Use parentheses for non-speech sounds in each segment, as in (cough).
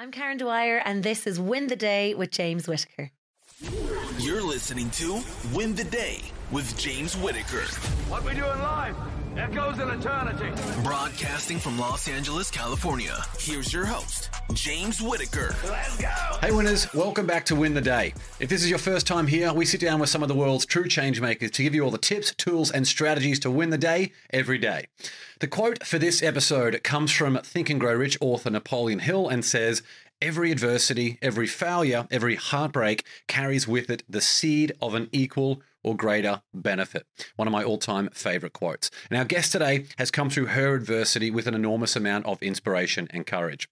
I'm Karen Dwyer, and this is Win the Day with James Whitaker. You're listening to Win the Day with James Whitaker. What we do in life echoes in eternity. Broadcasting from Los Angeles, California. Here's your host, James Whitaker. Let's go. Hey winners, welcome back to Win the Day. If this is your first time here, we sit down with some of the world's true change makers to give you all the tips, tools, and strategies to win the day every day. The quote for this episode comes from Think and Grow Rich author Napoleon Hill and says, Every adversity, every failure, every heartbreak carries with it the seed of an equal or greater benefit. One of my all time favorite quotes. And our guest today has come through her adversity with an enormous amount of inspiration and courage.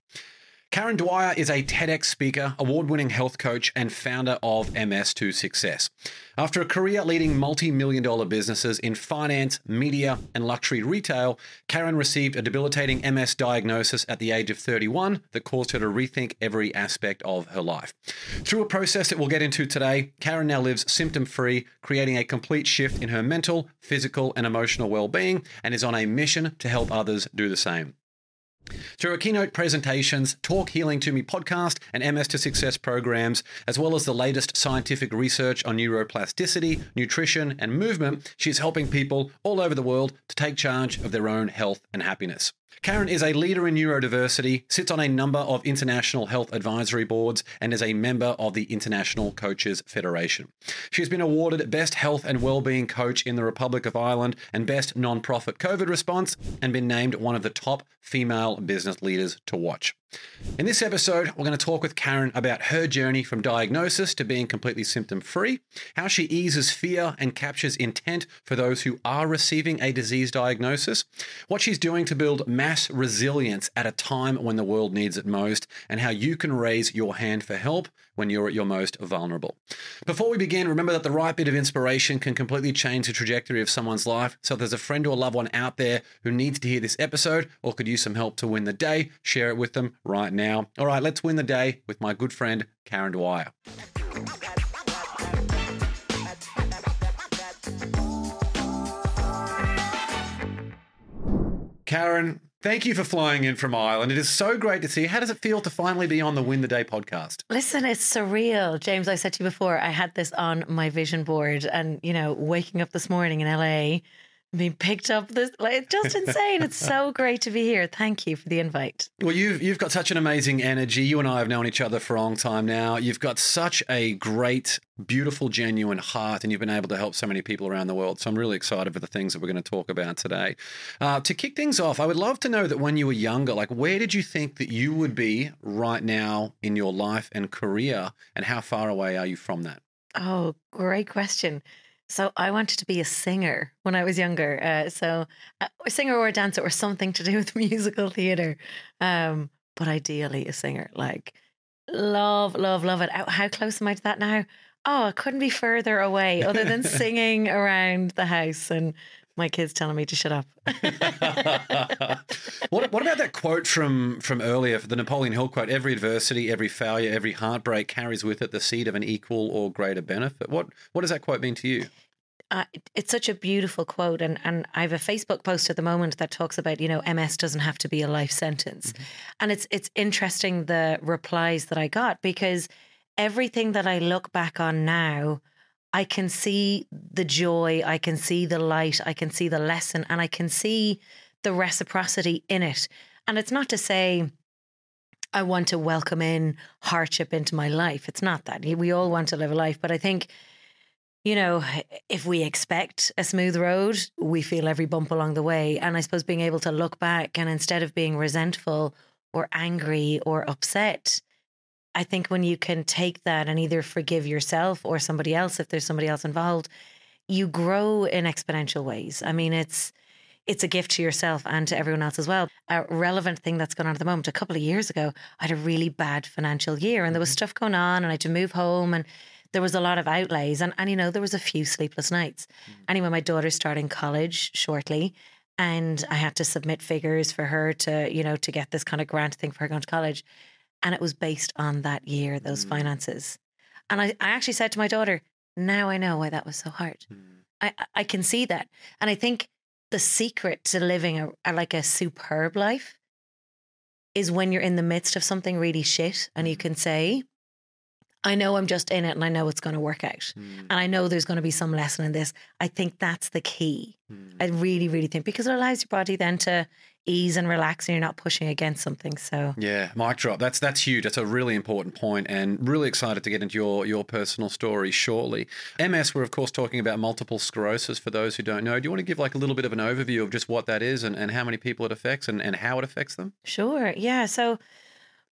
Karen Dwyer is a TEDx speaker, award winning health coach, and founder of MS to Success. After a career leading multi million dollar businesses in finance, media, and luxury retail, Karen received a debilitating MS diagnosis at the age of 31 that caused her to rethink every aspect of her life. Through a process that we'll get into today, Karen now lives symptom free, creating a complete shift in her mental, physical, and emotional well being, and is on a mission to help others do the same. Through her keynote presentations, Talk Healing to Me podcast, and MS to Success programs, as well as the latest scientific research on neuroplasticity, nutrition, and movement, she's helping people all over the world to take charge of their own health and happiness. Karen is a leader in neurodiversity, sits on a number of international health advisory boards, and is a member of the International Coaches Federation. She has been awarded Best Health and Wellbeing Coach in the Republic of Ireland and Best Non-Profit COVID Response, and been named one of the top female business leaders to watch. In this episode, we're going to talk with Karen about her journey from diagnosis to being completely symptom free, how she eases fear and captures intent for those who are receiving a disease diagnosis, what she's doing to build mass resilience at a time when the world needs it most, and how you can raise your hand for help when you're at your most vulnerable. Before we begin, remember that the right bit of inspiration can completely change the trajectory of someone's life. So if there's a friend or a loved one out there who needs to hear this episode or could use some help to win the day, share it with them right now. All right, let's win the day with my good friend, Karen Dwyer. Karen, thank you for flying in from Ireland. It is so great to see you. How does it feel to finally be on the Win the Day podcast? Listen, it's surreal. James, I said to you before, I had this on my vision board, and, you know, waking up this morning in LA, being picked up this, like, it's just (laughs) insane. it's so great to be here. Thank you for the invite. Well, you've you've got such an amazing energy. You and I have known each other for a long time now. You've got such a great, beautiful, genuine heart, and you've been able to help so many people around the world. So I'm really excited for the things that we're going to talk about today. Uh, to kick things off, I would love to know that when you were younger, like where did you think that you would be right now in your life and career, and how far away are you from that? Oh, great question. So I wanted to be a singer when I was younger. Uh, so uh, a singer or a dancer or something to do with (laughs) musical theater. Um, but ideally a singer. Like love, love, love it. How, how close am I to that now? Oh, I couldn't be further away other than (laughs) singing around the house and my kids telling me to shut up. (laughs) what, what about that quote from from earlier, the Napoleon Hill quote? Every adversity, every failure, every heartbreak carries with it the seed of an equal or greater benefit. What what does that quote mean to you? uh, it's such a beautiful quote and and I have a Facebook post at the moment that talks about you know MS doesn't have to be a life sentence Mm-hmm. and it's it's interesting the replies that I got because everything that I look back on now I can see the joy I can see the light I can see the lesson and I can see the reciprocity in it. And it's not to say I want to welcome in hardship into my life. It's not that. We all want to live a life but I think you know, if we expect a smooth road, we feel every bump along the way. And I suppose being able to look back and instead of being resentful or angry or upset, I think when you can take that and either forgive yourself or somebody else, if there's somebody else involved, you grow in exponential ways. I mean, it's it's a gift to yourself and to everyone else as well. A relevant thing that's going on at the moment. A couple of years ago, I had a really bad financial year, and there was mm-hmm. stuff going on, and I had to move home, and there was a lot of outlays and, and you know there was a few sleepless nights mm-hmm. anyway my daughter's starting college shortly and i had to submit figures for her to you know to get this kind of grant thing for her going to college and it was based on that year those Mm. finances and I, I actually said to my daughter now i know why that was so hard I, I- I can see that and i think the secret to living a, a like a superb life is when you're in the midst of something really shit and you can say, I know I'm just in it and I know it's going to work out. Mm. And I know there's going to be some lesson in this. I think that's the key. Mm. I really, really think because it allows your body then to ease and relax and you're not pushing against something. So, Yeah, mic drop. That's that's huge. That's a really important point, and really excited to get into your your personal story shortly. MS, we're of course talking about multiple sclerosis. For those who don't know, do you want to give like a little bit of an overview of just what that is and, and how many people it affects and, and how it affects them? sure. Yeah. So,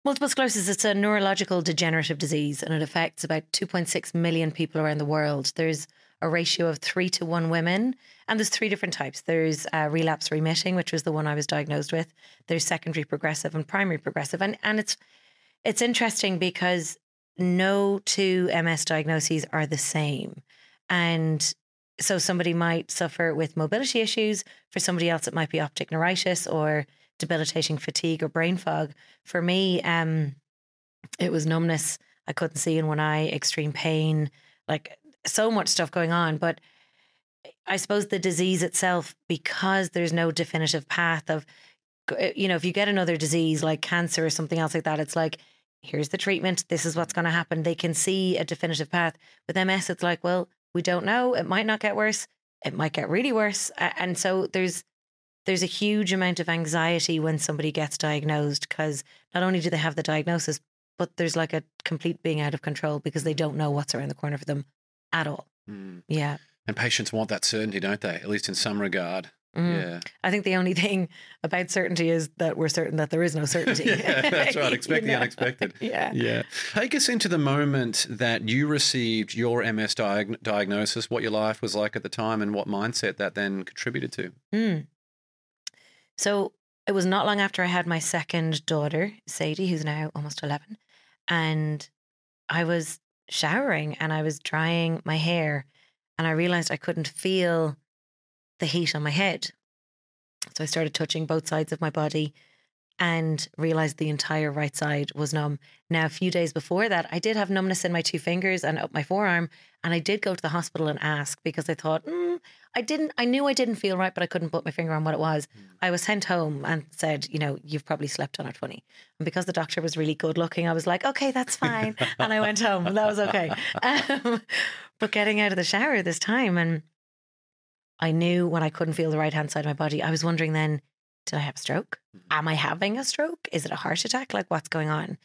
multiple sclerosis, it's a neurological degenerative disease and it affects about 2.6 million people around the world. There's a ratio of three to one women, and there's three different types. There's uh, relapse remitting, which was the one I was diagnosed with. There's secondary progressive and primary progressive, and and it's it's interesting because no two MS diagnoses are the same, and so somebody might suffer with mobility issues. For somebody else, it might be optic neuritis or debilitating fatigue or brain fog. For me, um, it was numbness. I couldn't see in one eye, extreme pain, like so much stuff going on. But I suppose the disease itself, because there's no definitive path of, you know, if you get another disease like cancer or something else like that, it's like, here's the treatment, this is what's going to happen. They can see a definitive path. With MS, it's like, well, we don't know. It might not get worse. It might get really worse. And so there's there's a huge amount of anxiety when somebody gets diagnosed because not only do they have the diagnosis, but there's like a complete being out of control because they don't know what's around the corner for them at all. Mm. Yeah. And patients want that certainty, don't they? At least in some regard. Mm. Yeah. I think the only thing about certainty is that we're certain that there is no certainty. (laughs) yeah, that's right. (laughs) You Expect the know? unexpected. (laughs) Yeah. Yeah. Take us into the moment that you received your MS diag- diagnosis, what your life was like at the time, and what mindset that then contributed to. Mm. So it was not long after I had my second daughter, Sadie, who's now almost 11. And I was showering and I was drying my hair and I realized I couldn't feel the heat on my head. So I started touching both sides of my body and realized the entire right side was numb. Now, a few days before that, I did have numbness in my two fingers and up my forearm. And I did go to the hospital and ask because I thought, mm, I didn't, I knew I didn't feel right, but I couldn't put my finger on what it was. I was sent home and said, you know, you've probably slept on it funny. And because the doctor was really good looking, I was like, okay, that's (laughs) fine. and I went home that was okay. (laughs) Um, but getting out of the shower this time and I knew when I couldn't feel the right hand side of my body, I was wondering then, did I have a stroke? Am I having a stroke? Is it a heart attack? Like what's going on?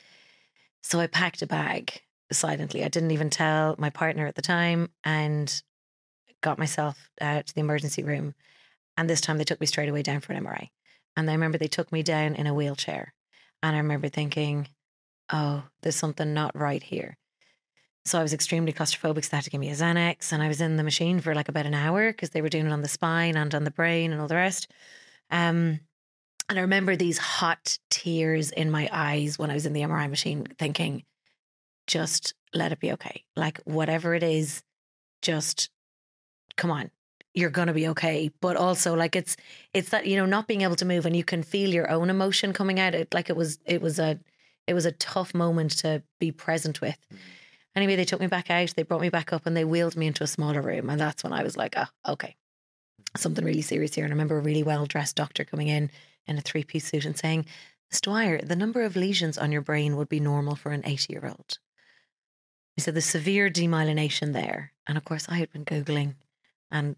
So I packed a bag silently. I didn't even tell my partner at the time and got myself uh, to the emergency room. And this time they took me straight away down for an MRI. And I remember they took me down in a wheelchair. And I remember thinking, oh, there's something not right here. So I was extremely claustrophobic. So they had to give me a Xanax. And I was in the machine for like about an hour because they were doing it on the spine and on the brain and all the rest. Um, and I remember these hot tears in my eyes when I was in the MRI machine thinking, just let it be okay. Like, whatever it is, just come on. You're gonna be okay, but also like it's it's that you know not being able to move and you can feel your own emotion coming out. It like it was it was a it was a tough moment to be present with. Mm-hmm. Anyway, they took me back out. They brought me back up and they wheeled me into a smaller room, and that's when I was like, oh, okay, something really serious here. And I remember a really well dressed doctor coming in in a three piece suit and saying, Miss Dwyer, the number of lesions on your brain would be normal for an 80 year old. He said, There's severe demyelination there. And of course, I had been Googling and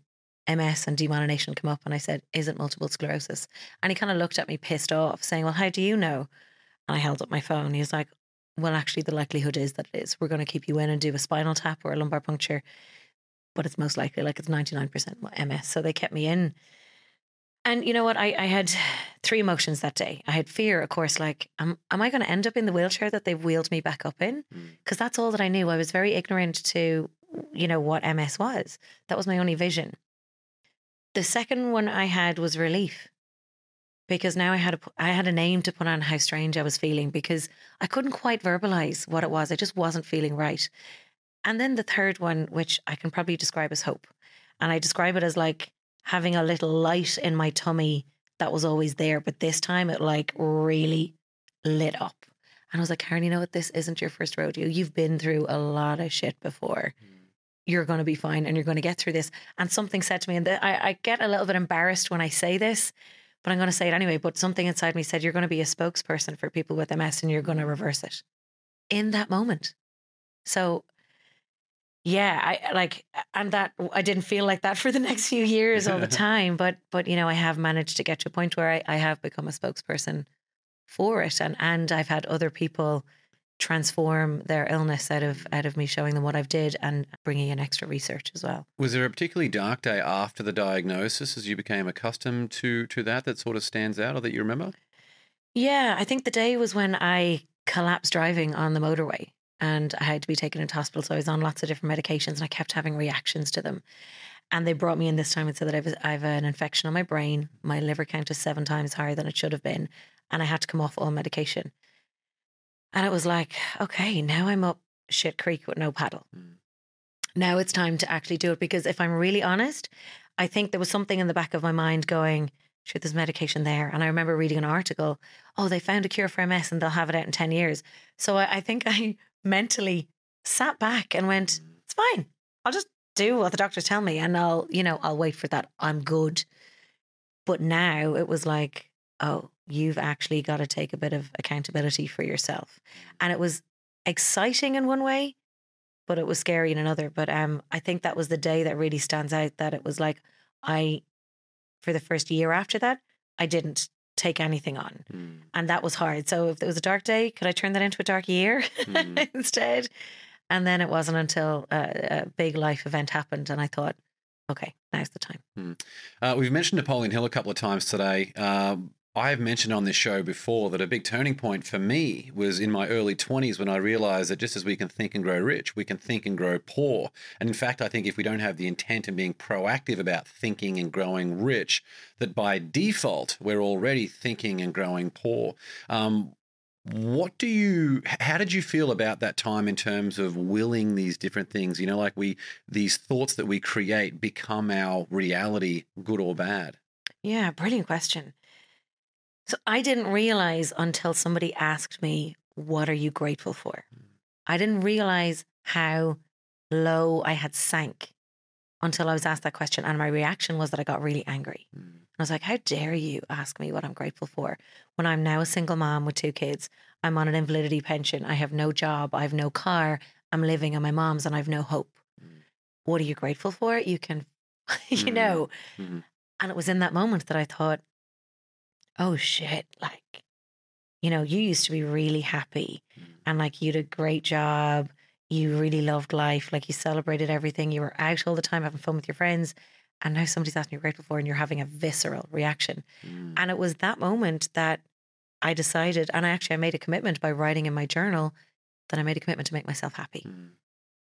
MS and demyelination come up. And I said, Is it multiple sclerosis? And he kind of looked at me pissed off, saying, Well, how do you know? And I held up my phone. He was like, Well, actually, the likelihood is that it is. We're going to keep you in and do a spinal tap or a lumbar puncture. But it's most likely like it's 99% MS. So they kept me in. And you know what? I, I had three emotions that day. I had fear, of course, like, am, am I going to end up in the wheelchair that they've wheeled me back up in? Mm. Because that's all that I knew. I was very ignorant to, you know, what MS was. That was my only vision. The second one I had was relief because now I had a, I had a name to put on how strange I was feeling because I couldn't quite verbalize what it was. I just wasn't feeling right. And then the third one, which I can probably describe as hope. And I describe it as like having a little light in my tummy that was always there, but this time it like really lit up. And I was like, Karen, you know what? This isn't your first rodeo. You've been through a lot of shit before. Mm. You're going to be fine and you're going to get through this. And something said to me, and I, I get a little bit embarrassed when I say this, but I'm going to say it anyway. But something inside me said, You're going to be a spokesperson for people with MS and you're going to reverse it in that moment. So, yeah, I like, and that I didn't feel like that for the (laughs) next few years all the (laughs) time. But, but, you know, I have managed to get to a point where I, I have become a spokesperson for it. And, and I've had other people transform their illness out of out of me showing them what I've did and bringing in extra research as well. Was there a particularly dark day after the diagnosis as you became accustomed to to that that sort of stands out or that you remember? Yeah, I think the day was when I collapsed driving on the motorway and I had to be taken into hospital. So I was on lots of different medications and I kept having reactions to them. And they brought me in this time and said that I, was, I have an infection on my brain. My liver count is seven times higher than it should have been. And I had to come off all medication. And it was like, okay, now I'm up shit creek with no paddle. Mm. Now it's time to actually do it because if I'm really honest, I think there was something in the back of my mind going, shit, there's medication there. And I remember reading an article, oh, they found a cure for MS and they'll have it out in 10 years. So I, I think (laughs) I mentally sat back and went, it's fine. I'll just do what the doctors tell me and I'll, you know, I'll wait for that. I'm good. But now it was like, oh, you've actually got to take a bit of accountability for yourself. And it was exciting in one way, but it was scary in another. But um, I think that was the day that really stands out that it was like, I, for the first year after that, I didn't take anything on. Mm. And that was hard. So if it was a dark day, could I turn that into a dark year Mm. (laughs) instead? And then it wasn't until a, a big life event happened and I thought, okay, now's the time. Uh, we've mentioned Napoleon Hill a couple of times today. Um, I have mentioned on this show before that a big turning point for me was in my early 20s when I realized that just as we can think and grow rich, we can think and grow poor. And in fact, I think if we don't have the intent and being proactive about thinking and growing rich, that by default, we're already thinking and growing poor. Um, what do you how did you feel about that time in terms of willing these different things you know like we these thoughts that we create become our reality good or bad Yeah, brilliant question. So I didn't realize until somebody asked me, What are you grateful for? I didn't realize how low I had sank until I was asked that question. And my reaction was that I got really angry. I was like, How dare you ask me what I'm grateful for when I'm now a single mom with two kids? I'm on an invalidity pension. I have no job. I have no car. I'm living at my mom's and I have no hope. What are you grateful for? You can, (laughs) you Mm. know. Mhm. And it was in that moment that I thought, oh shit, like, you know, you used to be really happy and like you did a great job. You really loved life. Like you celebrated everything. You were out all the time having fun with your friends. And now somebody's asking you grateful for and you're having a visceral reaction. Mm. And it was that moment that I decided, and I actually I made a commitment by writing in my journal that I made a commitment to make myself happy. Mm.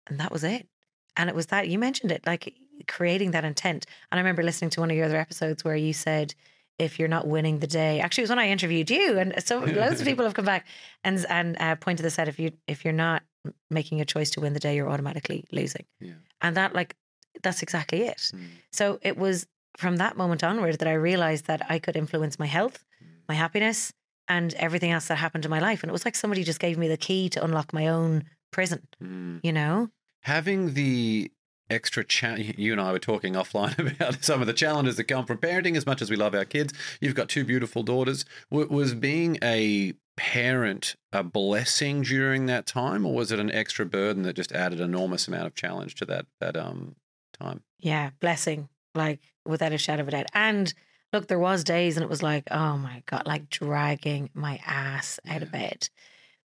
And that was it. And it was that you mentioned it, like creating that intent. And I remember listening to one of your other episodes where you said, if you're not winning the day, actually, it was when I interviewed you, and so (laughs) loads of people have come back and and uh, pointed this out. If you if you're not making a choice to win the day, you're automatically losing. Yeah. And that, like, that's exactly it. Mm. So it was from that moment onward that I realized that I could influence my health, my happiness, and everything else that happened in my life. And it was like somebody just gave me the key to unlock my own prison. Mm. You know? having the extra challenge you and I were talking offline (laughs) about some of the challenges that come from parenting as much as we love our kids you've got two beautiful daughters W- was being a parent a blessing during that time or was it an extra burden that just added enormous amount of challenge to that that um time Yeah, blessing, like without a shadow of a doubt. And look, there was days and it was like, oh my God, like dragging my ass out of bed.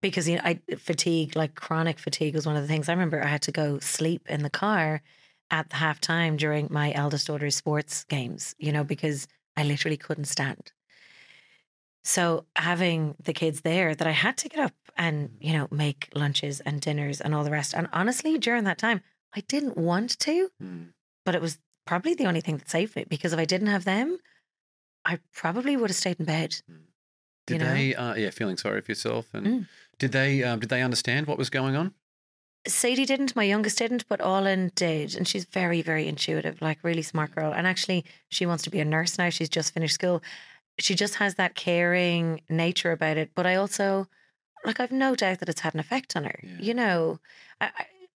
Because you know, I fatigue, like chronic fatigue was one of the things. I remember I had to go sleep in the car at the half time during my eldest daughter's sports games, you know, because I literally couldn't stand. So having the kids there that I had to get up and, you know, make lunches and dinners and all the rest. And honestly, during that time, I didn't want to Mm. but it was probably the only thing that saved me because if I didn't have them, I probably would have stayed in bed. did You know? they uh, yeah feeling sorry for yourself and Mm. Did they um, did they understand what was going on Sadie didn't, my youngest didn't, but Olin did. And she's very, very intuitive, like really smart girl. And actually, she wants to be a nurse now. She's just finished school. She just has that caring nature about it. But I also, like, I've no doubt that it's had an effect on her. Yeah. You know, I,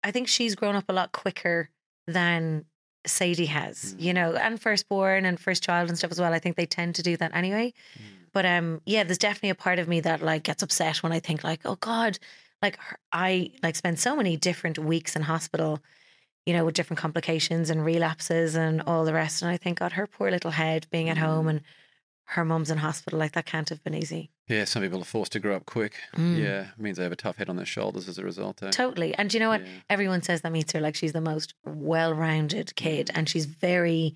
I- think she's grown up a lot quicker than Sadie has, Mm. you know, and firstborn and first child and stuff as well. I think they tend to do that anyway. Mm. But um, yeah, there's definitely a part of me that like gets upset when I think like, oh God, like I like spend so many different weeks in hospital, you know, with different complications and relapses and all the rest. And I think, God, her poor little head being at home Mm. and her mum's in hospital, like that can't have been easy. Yeah, some people are forced to grow up quick. Mm. Yeah, it means they have a tough head on their shoulders as a result. Eh? Totally. And you know what? Yeah. Everyone says that meets her like she's the most well rounded kid Mm. and she's very,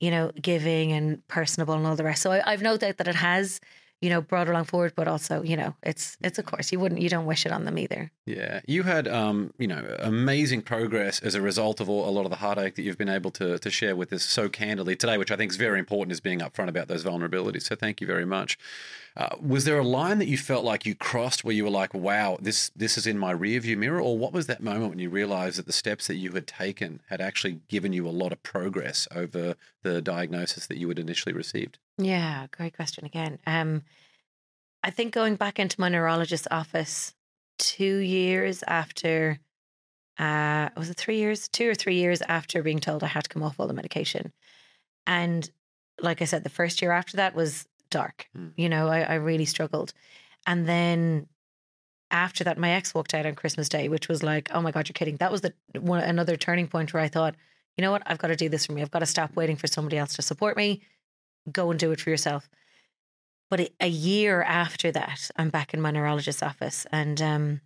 you know, giving and personable and all the rest. So I, I've no doubt that it has, you know, brought along forward, but also, you know, it's it's of course you wouldn't you don't wish it on them either. Yeah, you had um, you know, amazing progress as a result of all, a lot of the heartache that you've been able to to share with us so candidly today, which I think is very important, is being upfront about those vulnerabilities. So thank you very much. Uh, was there a line that you felt like you crossed where you were like, "Wow, this this is in my rearview mirror," or what was that moment when you realized that the steps that you had taken had actually given you a lot of progress over the diagnosis that you had initially received? Yeah, great question again. Um I think going back into my neurologist's office two years after uh was it three years? Two or three years after being told I had to come off all the medication. And like I said, the first year after that was dark. Mm. You know, I, I really struggled. And then after that, my ex walked out on Christmas Day, which was like, oh my God, you're kidding. That was the one another turning point where I thought, you know what, I've got to do this for me. I've got to stop waiting for somebody else to support me. Go and do it for yourself. But a- year after that, I'm back in my neurologist's office and um,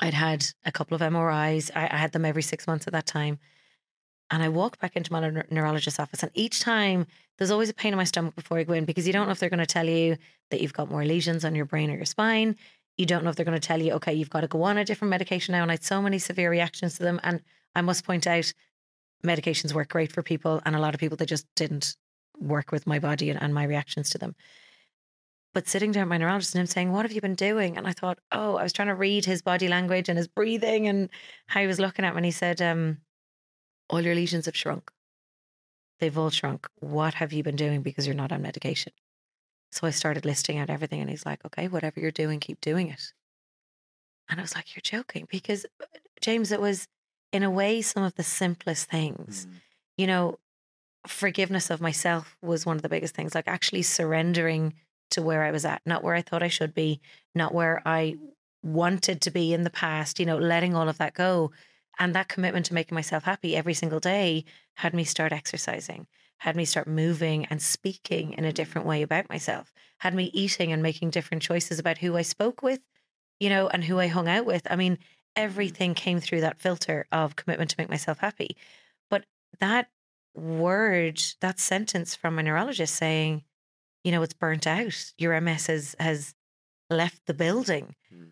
I'd had a couple of MRIs. I, I had them every six months at that time. And I walk back into my neur- neurologist's office, and each time there's always a pain in my stomach before I go in because you don't know if they're going to tell you that you've got more lesions on your brain or your spine. You don't know if they're going to tell you, okay, you've got to go on a different medication now. And I had so many severe reactions to them. And I must point out, medications work great for people, and a lot of people they just didn't work with my body and, and my reactions to them. But sitting down with my neurologist and him saying, What have you been doing? And I thought, Oh, I was trying to read his body language and his breathing and how he was looking at me. And he said, um, All your lesions have shrunk. They've all shrunk. What have you been doing because you're not on medication? So I started listing out everything. And he's like, Okay, whatever you're doing, keep doing it. And I was like, You're joking. Because, uh, James, it was in a way some of the simplest things. Mm. You know, forgiveness of myself was one of the biggest things, like actually surrendering to where I was at, not where I thought I should be, not where I wanted to be in the past, you know, letting all of that go. And that commitment to making myself happy every single day had me start exercising, had me start moving and speaking in a different way about myself, had me eating and making different choices about who I spoke with, you know, and who I hung out with. I mean, everything came through that filter of commitment to make myself happy. But that word, that sentence from a neurologist saying, you know, it's burnt out. Your MS has has left the building. Mm.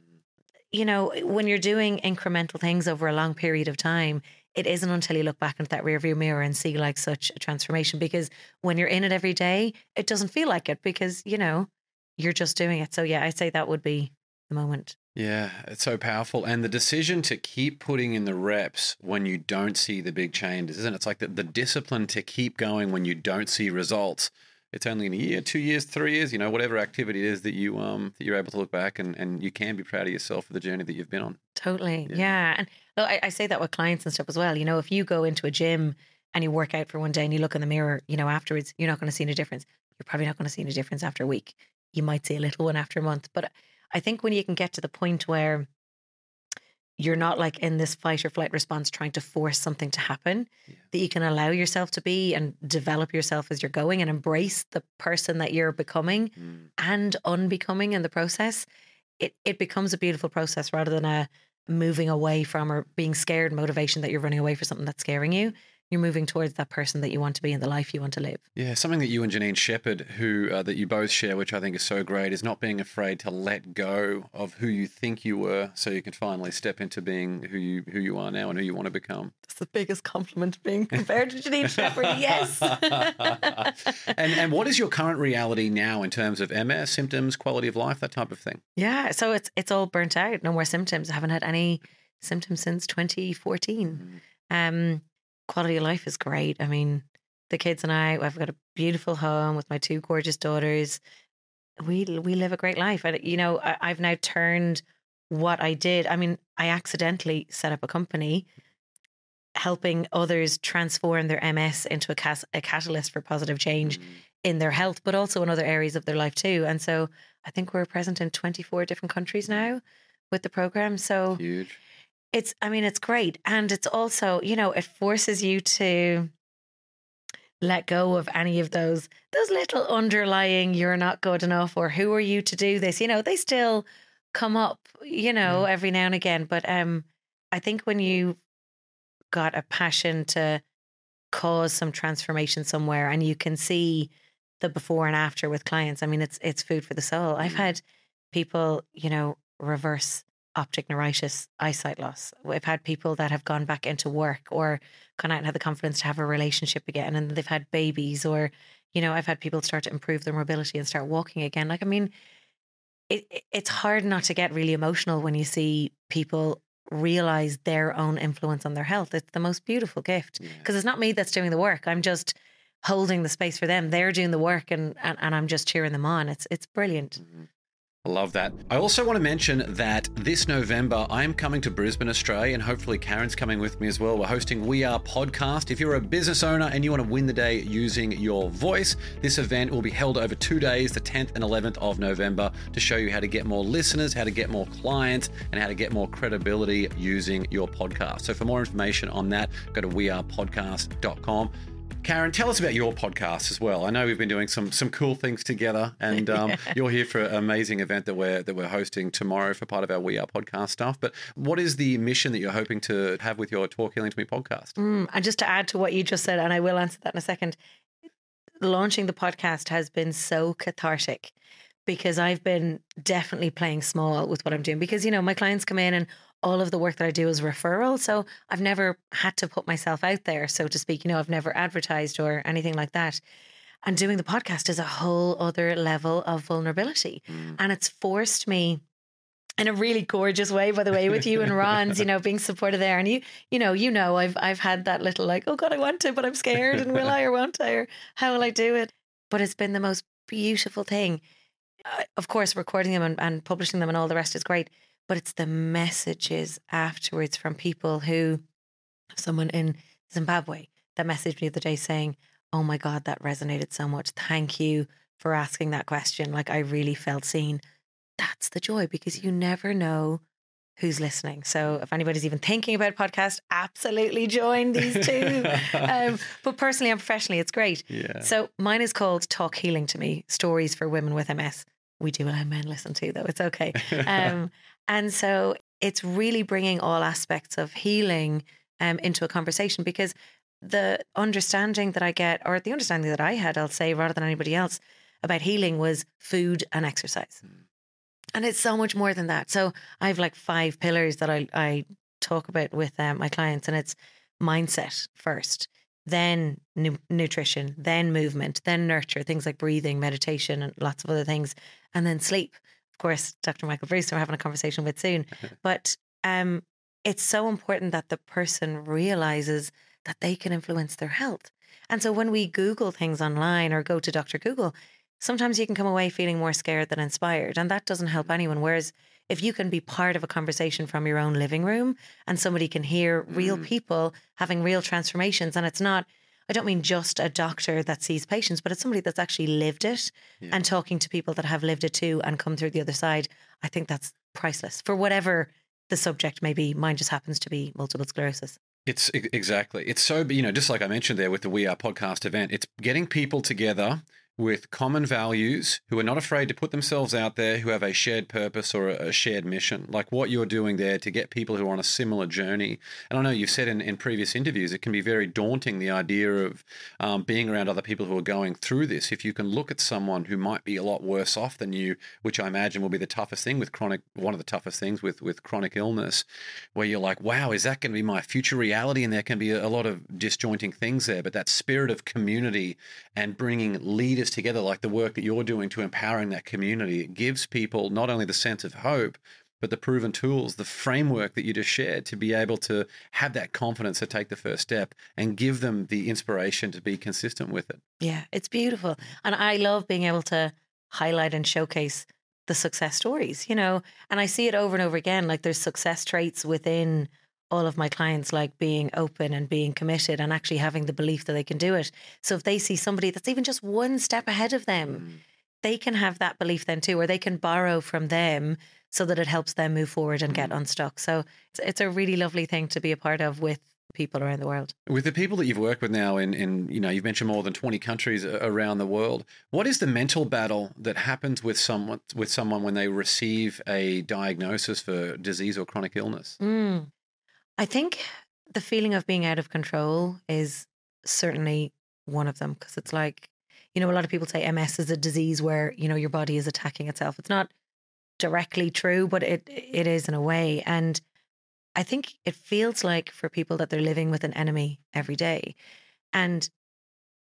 You know, when you're doing incremental things over a long period of time, it isn't until you look back into that rearview mirror and see like such a transformation. Because when you're in it every day, it doesn't feel like it because, you know, you're just doing it. So yeah, I'd say that would be the moment. Yeah, it's so powerful. And the decision to keep putting in the reps when you don't see the big changes, isn't it? It's like the, the discipline to keep going when you don't see results. It's only in a year, two years, three years, you know, whatever activity it is that you um that you're able to look back and, and you can be proud of yourself for the journey that you've been on. Totally. Yeah. Yeah. And look, I, I say that with clients and stuff as well. You know, if you go into a gym and you work out for one day and you look in the mirror, you know, afterwards, you're not going to see any difference. You're probably not going to see any difference after a week. You might see a little one after a month. But I think when you can get to the point where you're not like in this fight or flight response trying to force something to happen, Yeah. that you can allow yourself to be and develop yourself as you're going and embrace the person that you're becoming Mm. and unbecoming in the process, it it becomes a beautiful process rather than a moving away from or being scared motivation that you're running away for something that's scaring you. You're moving towards that person that you want to be in the life you want to live. Yeah, something that you and Janine Shepherd, who uh, that you both share, which I think is so great, is not being afraid to let go of who you think you were, so you can finally step into being who you who you are now and who you want to become. That's the biggest compliment being compared to Janine Shepherd. Yes. (laughs) and and what is your current reality now in terms of MS symptoms, quality of life, that type of thing? yeah. So it's it's all burnt out. No more symptoms. I haven't had any symptoms since 2014. Um, quality of life is great. I mean, the kids and I, I've got a beautiful home with my two gorgeous daughters. We we live a great life. And you know, I, I've now turned what I did. I mean, I accidentally set up a company helping others transform their MS into a, cas- a catalyst for positive change mm. in their health, but also in other areas of their life too. And so I think we're present in 24 different countries mm. now with the program. So Huge. It's, I mean, it's great. And it's also, you know, it forces you to let go of any of those those little underlying you're not good enough or who are you to do this you know they still come up you know every now and again but um i think when you got a passion to cause some transformation somewhere and you can see the before and after with clients i mean it's it's food for the soul i've Mm. had people you know reverse optic neuritis eyesight loss. I've had people that have gone back into work or gone out and had the confidence to have a relationship again and they've had babies or you know i've had people start to improve their mobility and start walking again. Like i mean it, it- it's hard not to get really emotional when you see people realize their own influence on their health. It's the most beautiful gift Yeah. because it's not me that's doing the work. I'm just holding the space for them. They're doing the work and, and and i'm just cheering them on. It's it's brilliant mm-hmm. I love that. I also want to mention that this November I'm coming to Brisbane, Australia, and hopefully Karen's coming with me as well. We're hosting We Are Podcast. If you're a business owner and you want to win the day using your voice, this event will be held over two days, the 10th and 11th of November, to show you how to get more listeners, how to get more clients, and how to get more credibility using your podcast. So for more information on that, go to wearepodcast.com. Karen, tell us about your podcast as well. I know we've been doing some some cool things together, and um, (laughs) you're here for an amazing event that we're that we're hosting tomorrow for part of our We Are podcast stuff. But what is the mission that you're hoping to have with your Talk Healing to Me podcast? Mm, and just to add to what you just said, and I will answer that in a second, launching the podcast has been so cathartic because I've been definitely playing small with what I'm doing. Because, you know, my clients come in and all of the work that I do is referral. So I've never had to put myself out there, so to speak. You know, I've never advertised or anything like that. And doing the podcast is a whole other level of vulnerability. And it's forced me in a really gorgeous way, by the way, with you and Ron's, you know, being supportive there. And you, you know, you know, I've I've had that little like, oh God, I want to, but I'm scared, and will (laughs) I or won't I, or how will I do it? But it's been the most beautiful thing. Uh, of course, recording them and, and publishing them and all the rest is great, but it's the messages afterwards from people who, someone in Zimbabwe that messaged me the other day saying, "Oh my God, that resonated so much. Thank you for asking that question. Like I really felt seen." That's the joy because you never know who's listening. So if anybody's even thinking about a podcast, absolutely join these (laughs) two. um, but personally and professionally, it's great. Yeah. So mine is called Talk Healing to Me: Stories for Women with MS. We do allow men listen to, though. It's okay. (laughs) Um, and so it's really bringing all aspects of healing um, into a conversation because the understanding that I get, or the understanding that I had, I'll say, rather than anybody else, about healing was food and exercise. And it's so much more than that. So I have like five pillars that I, I talk about with um, my clients, and it's mindset first, then nu- nutrition, then movement, then nurture, things like breathing, meditation, and lots of other things, and then sleep. Of course, Dr. Michael Breus, we're having a conversation with soon. (laughs) But um, it's so important that the person realizes that they can influence their health. And so when we Google things online or go to Dr. Google, sometimes you can come away feeling more scared than inspired. And that doesn't help anyone. Whereas if you can be part of a conversation from your own living room and somebody can hear real Mm. people having real transformations, and it's not, I don't mean just a doctor that sees patients, but it's somebody that's actually lived it Yeah. and talking to people that have lived it too and come through the other side. I think that's priceless for whatever the subject may be. Mine just happens to be multiple sclerosis. It's exactly. It's so, you know, just like I mentioned there with the We Are podcast event, it's getting people together with common values who are not afraid to put themselves out there, who have a shared purpose or a, shared mission, like what you're doing there to get people who are on a similar journey. And I know you've said in, in previous interviews, it can be very daunting the idea of um, being around other people who are going through this. If you can look at someone who might be a lot worse off than you, which I imagine will be the toughest thing with chronic, one of the toughest things with, with chronic illness, where you're like, wow, is that going to be my future reality? And there can be a lot of disjointing things there. But that spirit of community and bringing leaders together, like the work that you're doing to empowering that community, it gives people not only the sense of hope, but the proven tools, the framework that you just shared to be able to have that confidence to take the first step and give them the inspiration to be consistent with it. Yeah, it's beautiful. And I love being able to highlight and showcase the success stories, you know, and I see it over and over again. Like there's success traits within all of my clients like being open and being committed and actually having the belief that they can do it. So if they see somebody that's even just one step ahead of them, they can have that belief then too, or they can borrow from them so that it helps them move forward and get unstuck. So it's, it's a really lovely thing to be a part of with people around the world. With the people that you've worked with now in, in you know, you've mentioned more than 20 countries around the world. What is the mental battle that happens with someone with someone when they receive a diagnosis for disease or chronic illness? Mm. I think the feeling of being out of control is certainly one of them because it's like, you know, a lot of people say MS is a disease where, you know, your body is attacking itself. It's not directly true, but it it is in a way. And I think it feels like for people that they're living with an enemy every day. And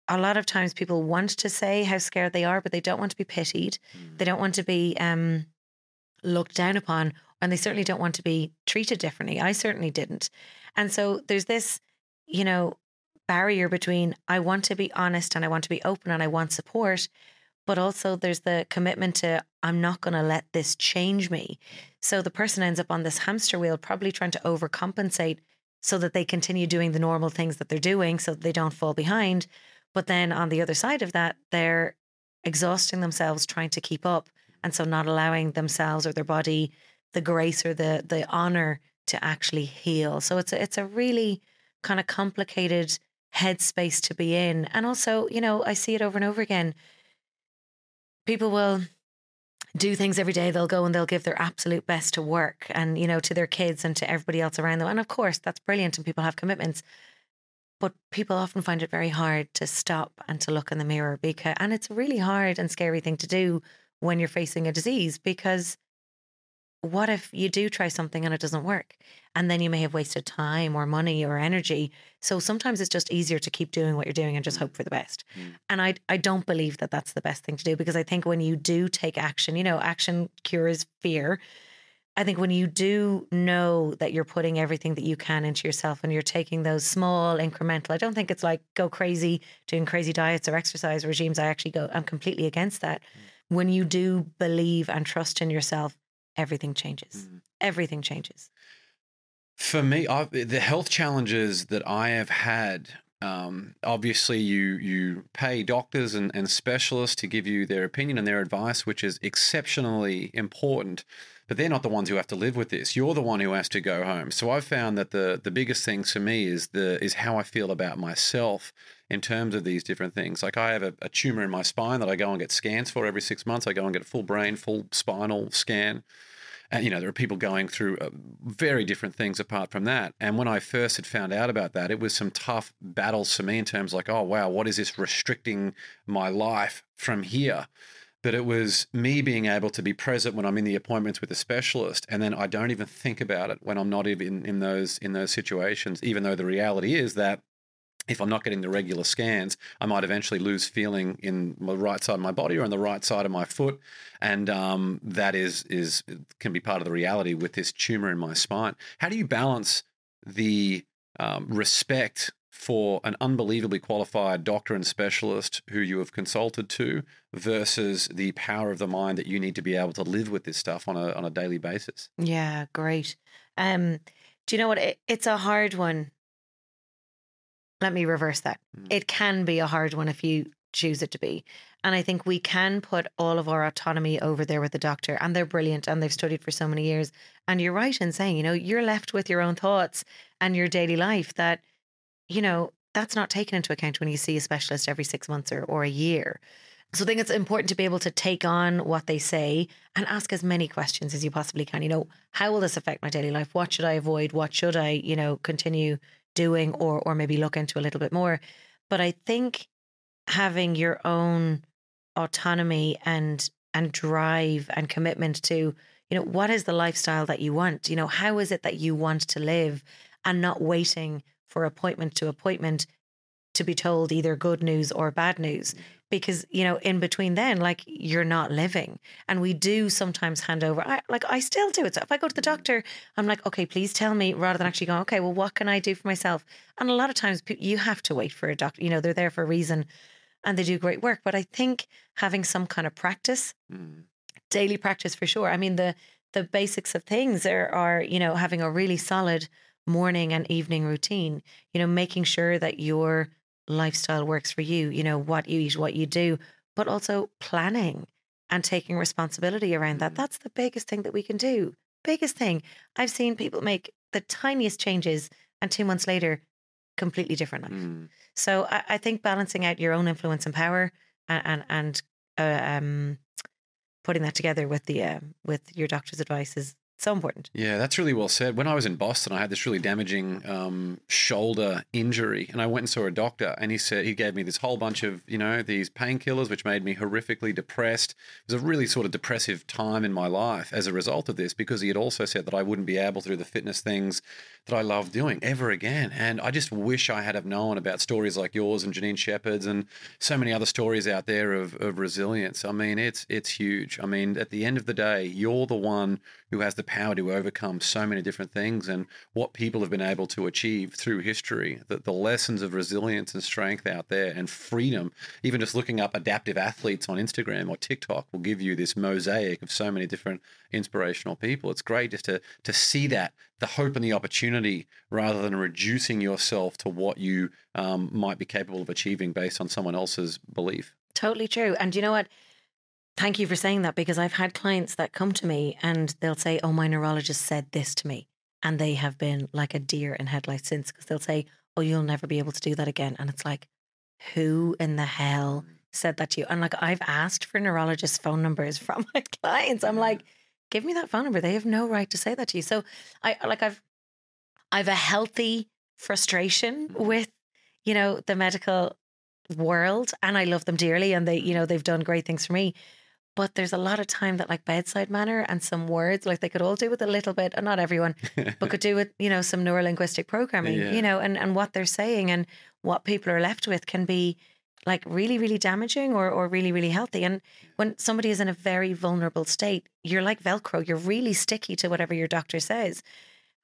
a lot of times people want to say how scared they are, but they don't want to be pitied. They don't want to be um, looked down upon, and they certainly don't want to be treated differently. I certainly didn't. And so there's this, you know, barrier between I want to be honest and I want to be open and I want support, but also there's the commitment to I'm not going to let this change me. So the person ends up on this hamster wheel, probably trying to overcompensate so that they continue doing the normal things that they're doing so that they don't fall behind. But then on the other side of that, they're exhausting themselves trying to keep up. And so not allowing themselves or their body the grace or the the honor to actually heal. So it's a, it's a really kind of complicated headspace to be in. And also, you know, I see it over and over again. People will do things every day. They'll go and they'll give their absolute best to work and, you know, to their kids and to everybody else around them. And of course, that's brilliant and people have commitments. But people often find it very hard to stop and to look in the mirror because, and it's a really hard and scary thing to do when you're facing a disease because what if you do try something and it doesn't work? And then you may have wasted time or money or energy. So sometimes it's just easier to keep doing what you're doing and just hope for the best. Mm-hmm. And I, I don't believe that that's the best thing to do because I think when you do take action, you know, action cures fear. I think when you do know that you're putting everything that you can into yourself and you're taking those small incremental, I don't think it's like go crazy doing crazy diets or exercise regimes. I actually go, I'm completely against that. Mm. When you do believe and trust in yourself, everything changes. Everything changes. For me, i the health challenges that I have had, um, obviously, you you pay doctors and, and specialists to give you their opinion and their advice, which is exceptionally important. But they're not the ones who have to live with this. You're the one who has to go home. So I've found that the the biggest thing for me is the is how I feel about myself in terms of these different things. Like I have a, a tumor in my spine that I go and get scans for every six months. I go and get a full brain, full spinal scan. And, you know, there are people going through uh, very different things apart from that. And when I first had found out about that, it was some tough battles for me in terms like, oh, wow, what is this restricting my life from here? But it was me being able to be present when I'm in the appointments with a specialist, and then I don't even think about it when I'm not even in those in those situations. Even though the reality is that if I'm not getting the regular scans, I might eventually lose feeling in the right side of my body or on the right side of my foot, and um, that is is can be part of the reality with this tumor in my spine. How do you balance the um, respect for an unbelievably qualified doctor and specialist who you have consulted to versus the power of the mind that you need to be able to live with this stuff on a on a daily basis? Yeah, great. Um, do you know what? It, it's a hard one. Let me reverse that. Mm. It can be a hard one if you choose it to be. And I think we can put all of our autonomy over there with the doctor, and they're brilliant and they've studied for so many years. And you're right in saying, you know, you're left with your own thoughts and your daily life that, you know, that's not taken into account when you see a specialist every six months or, or a year. So I think it's important to be able to take on what they say and ask as many questions as you possibly can. You know, how will this affect my daily life? What should I avoid? What should I, you know, continue doing or or maybe look into a little bit more? But I think having your own autonomy and and drive and commitment to, you know, what is the lifestyle that you want? You know, how is it that you want to live and not waiting for appointment to appointment to be told either good news or bad news mm. Because you know in between then like you're not living. And we do sometimes hand over I, like i still do it. So if i go to the doctor i'm like okay please tell me rather than actually going okay well what can i do for myself? And a lot of times you have to wait for a doctor you know they're there for a reason and they do great work. But i think having some kind of practice Mm. daily practice for sure. I mean the the basics of things are are you know having a really solid morning and evening routine, you know, making sure that your lifestyle works for you, you know, what you eat, what you do, but also planning and taking responsibility around that. Mm. That's the biggest thing that we can do. Biggest thing. I've seen people make the tiniest changes and two months later, completely different life. Mm. So I, I think balancing out your own influence and power and and, and uh, um, putting that together with the uh, with your doctor's advice is so important. Yeah, that's really well said. When I was in Boston, I had this really damaging um, shoulder injury, and I went and saw a doctor, and he said he gave me this whole bunch of you know these painkillers, which made me horrifically depressed. It was a really sort of depressive time in my life as a result of this, because he had also said that I wouldn't be able to do the fitness things that I love doing ever again. And I just wish I had have known about stories like yours and Janine Shepherd's and so many other stories out there of, of resilience. I mean, it's it's huge. I mean, at the end of the day, you're the one who has the power to overcome so many different things and what people have been able to achieve through history, the, the lessons of resilience and strength out there and freedom. Even just looking up adaptive athletes on Instagram or TikTok will give you this mosaic of so many different inspirational people. It's great just to to see that the hope and the opportunity rather than reducing yourself to what you um, might be capable of achieving based on someone else's belief. Totally true. And you know what? Thank you for saying that because I've had clients that come to me and they'll say, "Oh, my neurologist said this to me," and they have been like a deer in headlights since because they'll say, "Oh, you'll never be able to do that again," and it's like, who in the hell said that to you? And like I've asked for neurologist phone numbers (laughs) from my clients. I'm like, give me that phone number. They have no right to say that to you. So I like I've I've a healthy frustration Mhm. with, you know, the medical world and I love them dearly and they, you know, they've done great things for me. But there's a lot of time that like bedside manner and some words, like they could all do with a little bit, and not everyone, but could (laughs) do with, you know, some neurolinguistic programming, Yeah. you know, and, and what they're saying and what people are left with can be like really, really damaging or, or really, really healthy. And when somebody is in a very vulnerable state, you're like Velcro, you're really sticky to whatever your doctor says.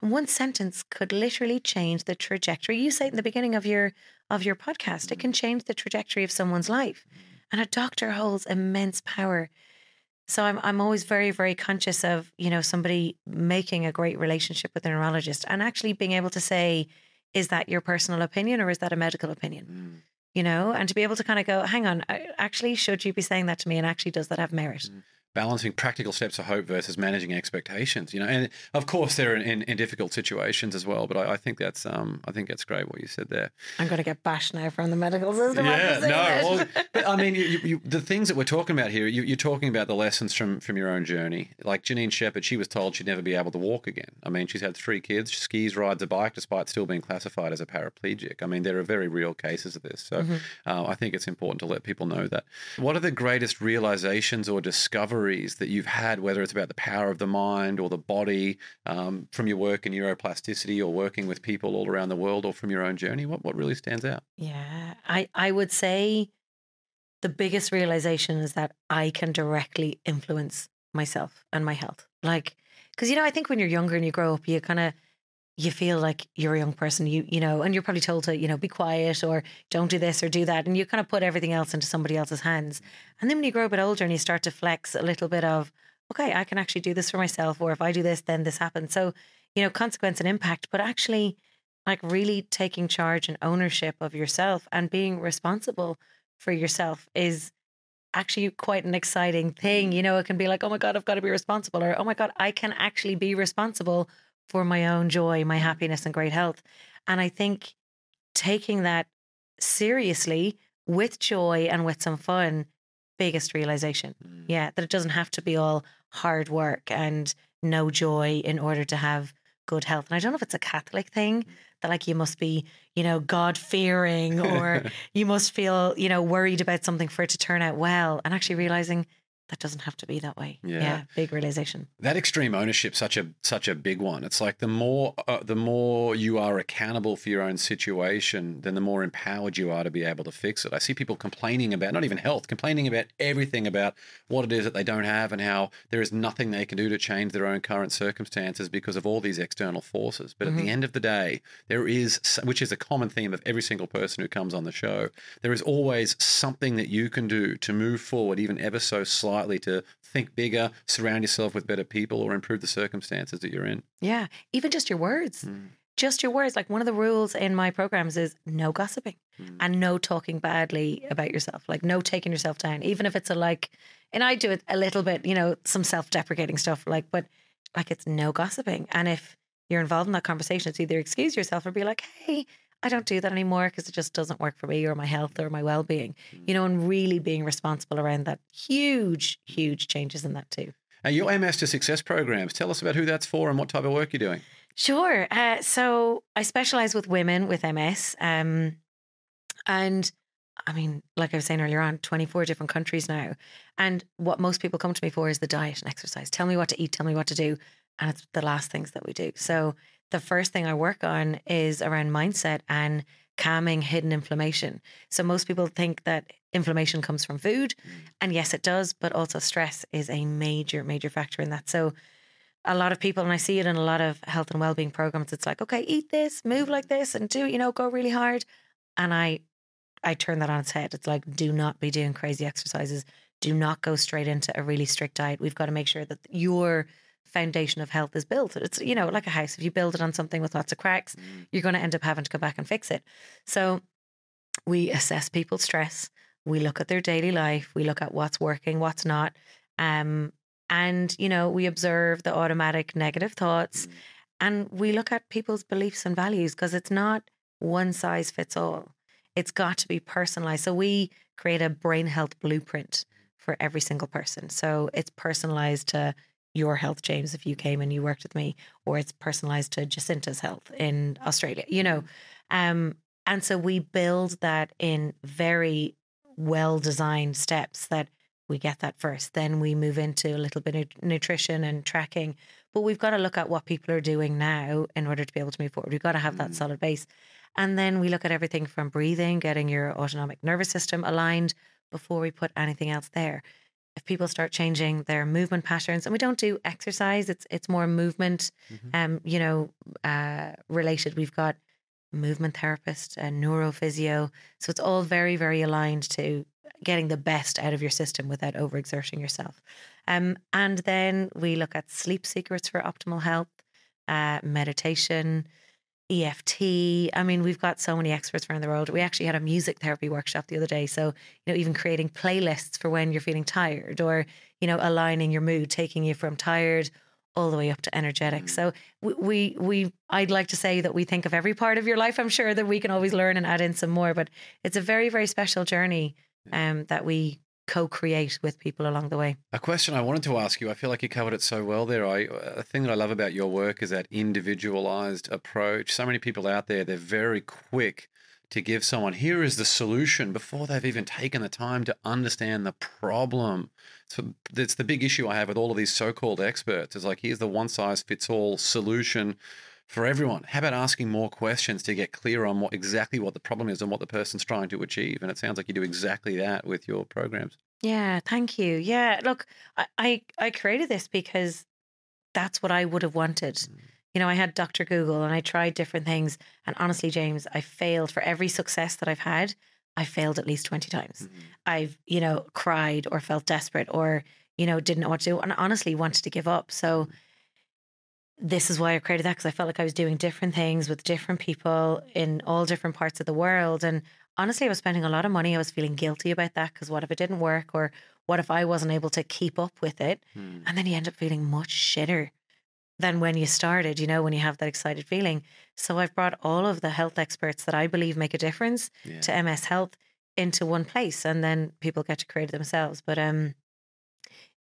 And one sentence could literally change the trajectory. You say in the beginning of your of your podcast, it can mm-hmm. change the trajectory of someone's life. Mm-hmm. And a doctor holds immense power. So I'm I'm always very, very conscious of, you know, somebody making a great relationship with a neurologist and actually being able to say, is that your personal opinion or is that a medical opinion? Mm. You know, and to be able to kind of go, hang on, actually, should you be saying that to me? And actually, does that have merit? Balancing practical steps of hope versus managing expectations. You know, and of course they're in, in, in difficult situations as well. But I, I think that's um I think that's great what you said there. I'm going to get bashed now from the medical system. Yeah, no. (laughs) Well, but I mean, you, you, the things that we're talking about here, you, you're talking about the lessons from from your own journey. Like Janine Shepherd, she was told she'd never be able to walk again. I mean, she's had three kids, she skis, rides a bike, despite still being classified as a paraplegic. I mean, there are very real cases of this. So uh, I think it's important to let people know that. What are the greatest realizations or discoveries that you've had, whether it's about the power of the mind or the body, um, from your work in neuroplasticity or working with people all around the world, or from your own journey? What what really stands out? Yeah, I, I would say the biggest realization is that I can directly influence myself and my health. Like, because you know, I think when you're younger and you grow up, you kind of you feel like you're a young person. You you know, and you're probably told to you know be quiet or don't do this or do that, and you kind of put everything else into somebody else's hands. And then when you grow a bit older and you start to flex a little bit of, okay, I can actually do this for myself, or if I do this, then this happens. So you know, consequence and impact, but actually like really taking charge and ownership of yourself and being responsible for yourself is actually quite an exciting thing. You know, it can be like, oh my God, I've got to be responsible, or oh my God, I can actually be responsible for my own joy, my happiness, and great health. And I think taking that seriously with joy and with some fun, biggest realization. Mm. Yeah, that it doesn't have to be all hard work and no joy in order to have good health. And I don't know if it's a Catholic thing mm. that like you must be, you know, God fearing or (laughs) you must feel, you know, worried about something for it to turn out well. And actually realizing that doesn't have to be that way. Yeah. big realization. that extreme ownership such a such a big one it's like the more uh, the more you are accountable for your own situation then the more empowered you are to be able to fix it i see people complaining about not even health complaining about everything about what it is that they don't have and how there is nothing they can do to change their own current circumstances because of all these external forces but at the end of the day there is which is a common theme of every single person who comes on the show there is always something that you can do to move forward even ever so slightly to think bigger surround yourself with better people or improve the circumstances that you're in Yeah. Even just your words. Mm. just your words. Like one of the rules in my programs is no gossiping Mm. and no talking badly about yourself. Like no taking yourself down, even if it's a like. And I do it a little bit, you know, some self-deprecating stuff. Like, but like it's no gossiping. And if you're involved in that conversation, it's either excuse yourself or be like, hey. I don't do that anymore because it just doesn't work for me or my health or my well being, you know, and really being responsible around that. Huge, huge changes in that too. Now, your MS to Success programs, tell us about who that's for and what type of work you're doing. Sure. Uh, so I specialize with women with MS. Um, and I mean, like I was saying earlier on, 24 different countries now. And what most people come to me for is the diet and exercise. Tell me what to eat, tell me what to do. And it's the last things that we do. So the first thing I work on is around mindset and calming hidden inflammation. So most people think that inflammation comes from food. Mm. And yes, it does, but also stress is a major, major factor in that. So a lot of people, and I see it in a lot of health and well-being programs, it's like, okay, eat this, move like this, and do, you know, go really hard. And I I turn that on its head. It's like, do not be doing crazy exercises. Do not go straight into a really strict diet. We've got to make sure that your foundation of health is built. It's, you know, like a house. If you build it on something with lots of cracks, you're going to end up having to go back and fix it. So we assess people's stress. We look at their daily life. We look at what's working, what's not. Um, and, you know, we observe the automatic negative thoughts and we look at people's beliefs and values because it's not one size fits all. It's got to be personalized. So we create a brain health blueprint for every single person. So it's personalized to your health, James, if you came and you worked with me, or it's personalized to Jacinta's health in Australia, you know. Um, and so we build that in very well designed steps that we get that first. Then we move into a little bit of nutrition and tracking. But we've got to look at what people are doing now in order to be able to move forward. We've got to have that solid base. And then we look at everything from breathing, getting your autonomic nervous system aligned before we put anything else there. If people start changing their movement patterns, and we don't do exercise, it's it's more movement, um, you know, uh, related. We've got movement therapist and neurophysio, so it's all very very aligned to getting the best out of your system without overexerting yourself. Um, and then we look at sleep secrets for optimal health, uh, meditation, EFT. I mean, we've got so many experts around the world. We actually had a music therapy workshop the other day. So, you know, even creating playlists for when you're feeling tired or, you know, aligning your mood, taking you from tired all the way up to energetic. So we, we, we, I'd like to say that we think of every part of your life. I'm sure that we can always learn and add in some more, but it's a very, very special journey um, that we co-create with people along the way. A question I wanted to ask you, I feel like you covered it so well there. I, a thing that I love about your work is that individualized approach. So many people out there, they're very quick to give someone, here is the solution before they've even taken the time to understand the problem. So it's the big issue I have with all of these so called experts is like, here's the one size fits all solution for everyone. How about asking more questions to get clear on what exactly what the problem is and what the person's trying to achieve? And it sounds like you do exactly that with your programs. Yeah, thank you. Yeah, look, I, I, I created this because that's what I would have wanted. Mm. You know, I had Dr. Google and I tried different things. And honestly, James, I failed for every success that I've had. I failed at least 20 times. Mm-hmm. I've, you know, cried or felt desperate or, you know, didn't know what to do and honestly wanted to give up. So mm. This is why I created that because I felt like I was doing different things with different people in all different parts of the world. And honestly, I was spending a lot of money. I was feeling guilty about that because what if it didn't work or what if I wasn't able to keep up with it? And then you end up feeling much shitter than when you started, you know, when you have that excited feeling. So I've brought all of the health experts that I believe make a difference Yeah. to MS Health into one place and then people get to create it themselves. But um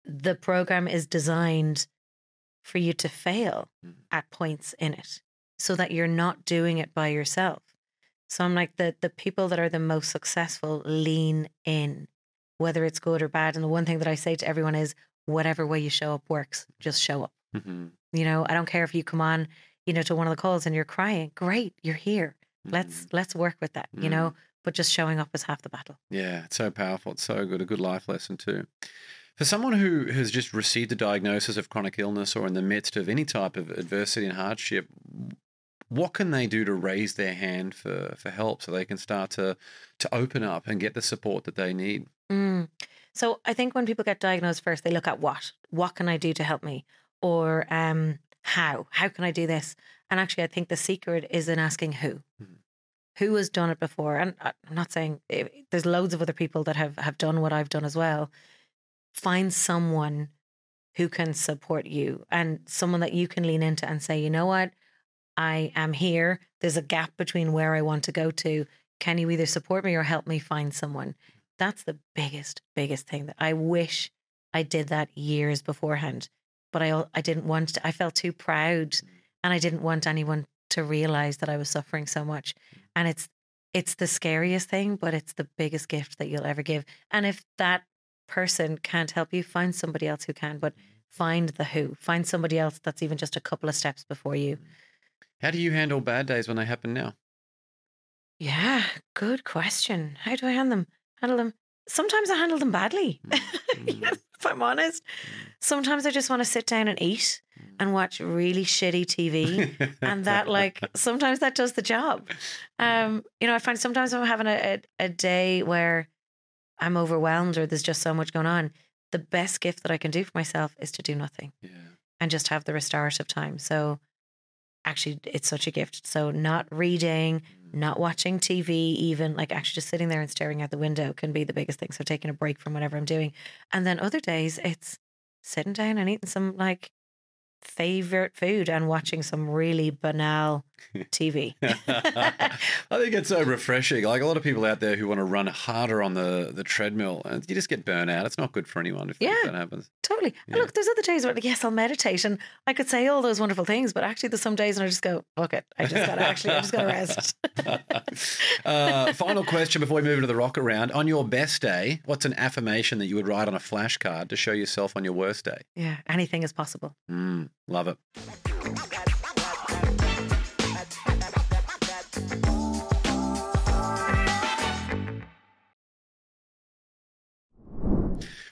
the program is designed for you to fail Mhm. at points in it so that you're not doing it by yourself. So I'm like the the people that are the most successful lean in, whether it's good or bad. And the one thing that I say to everyone is whatever way you show up works, just show up. Mhm. You know, I don't care if you come on, you know, to one of the calls and you're crying. Great, you're here. Mm-hmm. Let's let's work with that, you know. But just showing up is half the battle. Yeah, it's so powerful. It's so good. A good life lesson, too. For someone who has just received a diagnosis of chronic illness or in the midst of any type of adversity and hardship, what can they do to raise their hand for, for help so they can start to, to open up and get the support that they need? Mm. So I think when people get diagnosed first, they look at what? What can I do to help me? Or um, how? How can I do this? And actually, I think the secret is in asking who. Mhm. Who has done it before? And I- I'm not saying eh, there's loads of other people that have, have done what I've done as well. Find someone who can support you and someone that you can lean into and say, you know what? I am here. There's a gap between where I want to go to. Can you either support me or help me find someone? That's the biggest, biggest thing that I wish I did that years beforehand. But I, I didn't want to, I felt too proud mm. and I didn't want anyone to realize that I was suffering so much. Mm. And it's, it's the scariest thing, but it's the biggest gift that you'll ever give. And if that person can't help you, find somebody else who can. But find the who. Find somebody else that's even just a couple of steps before you. How do you handle bad days when they happen now? Yeah, good question. How do I handle them? Handle them. Sometimes I handle them badly. (laughs) Mm. if I'm honest. Sometimes I just want to sit down and eat and watch really shitty TV. and that like (laughs) sometimes that does the job. Um, you know, I find sometimes I'm having a, a, a day where I'm overwhelmed or there's just so much going on. The best gift that I can do for myself is to do nothing yeah. and just have the restorative time. So actually it's such a gift. So not reading, mm. not watching TV, even like actually just sitting there and staring out the window can be the biggest thing. So taking a break from whatever I'm doing. And then other days it's sitting down and eating some like favorite food and watching some really banal TV. (laughs) (laughs) I think it's so refreshing. Like a lot of people out there who want to run harder on the, the treadmill, and you just get burnt out. It's not good for anyone if Yeah. that happens. Totally. And Yeah. look, there's other days where like, yes, I'll meditate and I could say all those wonderful things, but actually there's some days and I just go, fuck it. I just gotta actually I just gotta rest. (laughs) uh, final question before we move into the rocket round. On your best day, what's an affirmation that you would write on a flashcard to show yourself on your worst day? yeah, anything is possible. Mm, love it.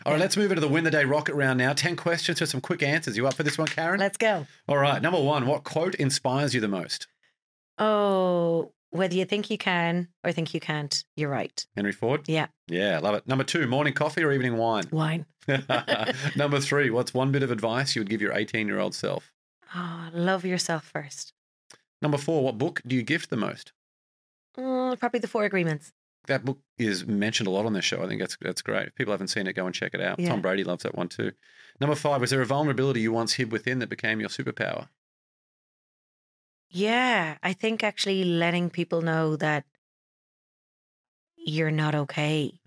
All right, let's move into the win the day rocket round now. 10 questions for some quick answers. You up for this one, Karen? Let's go. All right, number one, what quote inspires you the most? Oh, whether you think you can or think you can't, you're right. Henry Ford? Yeah. Yeah, love it. Number two, morning coffee or evening wine? Wine. (laughs) (laughs) Number three, what's one bit of advice you would give your 18 year old self? Oh, love yourself first. Number four, what book do you gift the most? Mm, probably the four agreements. That book is mentioned a lot on this show. I think that's that's great. If people haven't seen it, go and check it out. Yeah. Tom Brady loves that one too. Number five, was there a vulnerability you once hid within that became your superpower? Yeah, I think actually letting people know that you're not okay.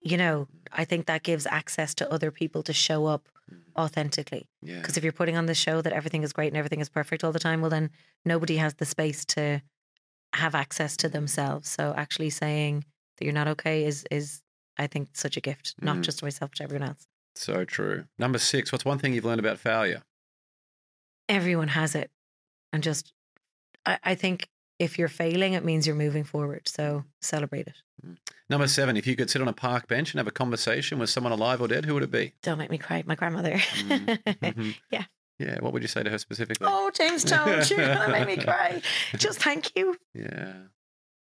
You know, I think that gives access to other people to show up mm. authentically. Yeah. Because if you're putting on the show that everything is great and everything is perfect all the time, well, then nobody has the space to have access to themselves. So actually saying that you're not okay is is I think such a gift, not Mhm. just to myself, but to everyone else. So true. Number six, what's one thing you've learned about failure? Everyone has it, and just I, I think if you're failing, it means you're moving forward. So celebrate it. Number seven, if you could sit on a park bench and have a conversation with someone alive or dead, who would it be? Don't make me cry. My grandmother. (laughs) Mhm. Yeah. Yeah. What would you say to her specifically? oh, James Town, gonna make me cry. Just (laughs) thank you. Yeah.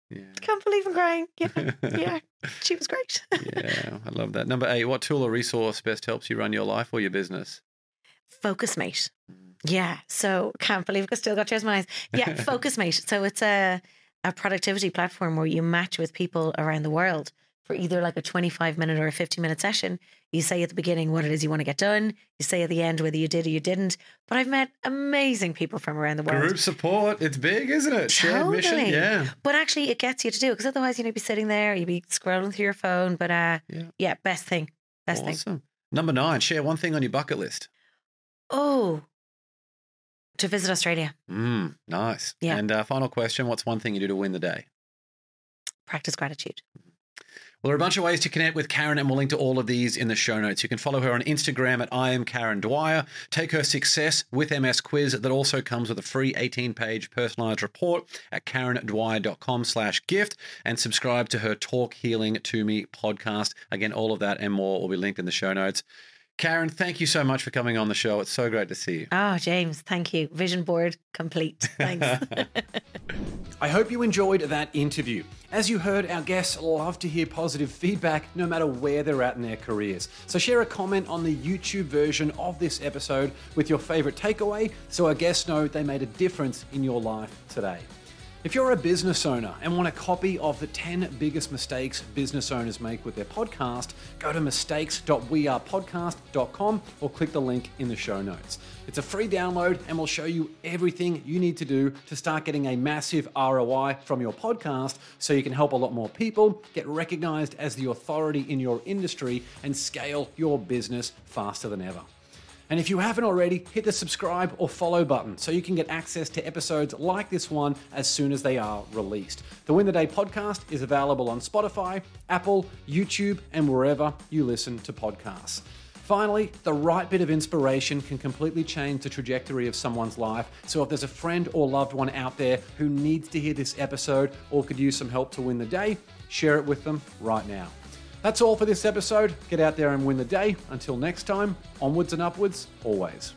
Yeah. Can't believe I'm crying. Yeah, yeah. (laughs) She was great. yeah, I love that. (laughs) Number eight, what tool or resource best helps you run your life or your business? Focusmate. Mm. Yeah. So can't believe I still got tears in my eyes. Yeah, Focusmate. So it's a a productivity platform where you match with people around the world for either like a 25 minute or a 50 minute session. You say at the beginning what it is you want to get done. You say at the end whether you did or you didn't. But I've met amazing people from around the world. Group support, it's big, isn't it? Shared mission, yeah. But actually, it gets you to do it because otherwise, you know, you'd be sitting there, you'd be scrolling through your phone. But uh, Yeah. yeah, best thing, best thing. Awesome. Number nine, share one thing on your bucket list. Oh, to visit Australia, Mm, nice. Yeah. And uh, final question, what's one thing you do to win the day? practice gratitude. Well, there are a bunch of ways to connect with Karen, and we'll link to all of these in the show notes. You can follow her on Instagram at I am Karen Dwyer. Take her success with MS quiz that also comes with a free 18-page personalized report at karendwyer.com slash gift and subscribe to her Talk Healing to Me podcast. Again, all of that and more will be linked in the show notes. Karen, thank you so much for coming on the show. It's so great to see you. Oh, James, thank you. Vision board complete. Thanks. (laughs) (laughs) I hope you enjoyed that interview. As you heard, our guests love to hear positive feedback no matter where they're at in their careers. So share a comment on the YouTube version of this episode with your favorite takeaway so our guests know they made a difference in your life today. If you're a business owner and want a copy of the 10 biggest mistakes business owners make with their podcast, go to mistakes.wearepodcast.com or click the link in the show notes. It's a free download and will show you everything you need to do to start getting a massive ROI from your podcast so you can help a lot more people, get recognized as the authority in your industry, and scale your business faster than ever. And if you haven't already, hit the subscribe or follow button so you can get access to episodes like this one as soon as they are released. The Win the Day podcast is available on Spotify, Apple, YouTube, and wherever you listen to podcasts. Finally, the right bit of inspiration can completely change the trajectory of someone's life. So if there's a friend or loved one out there who needs to hear this episode or could use some help to win the day, share it with them right now. That's all for this episode. Get out there and win the day. Until next time, onwards and upwards, always.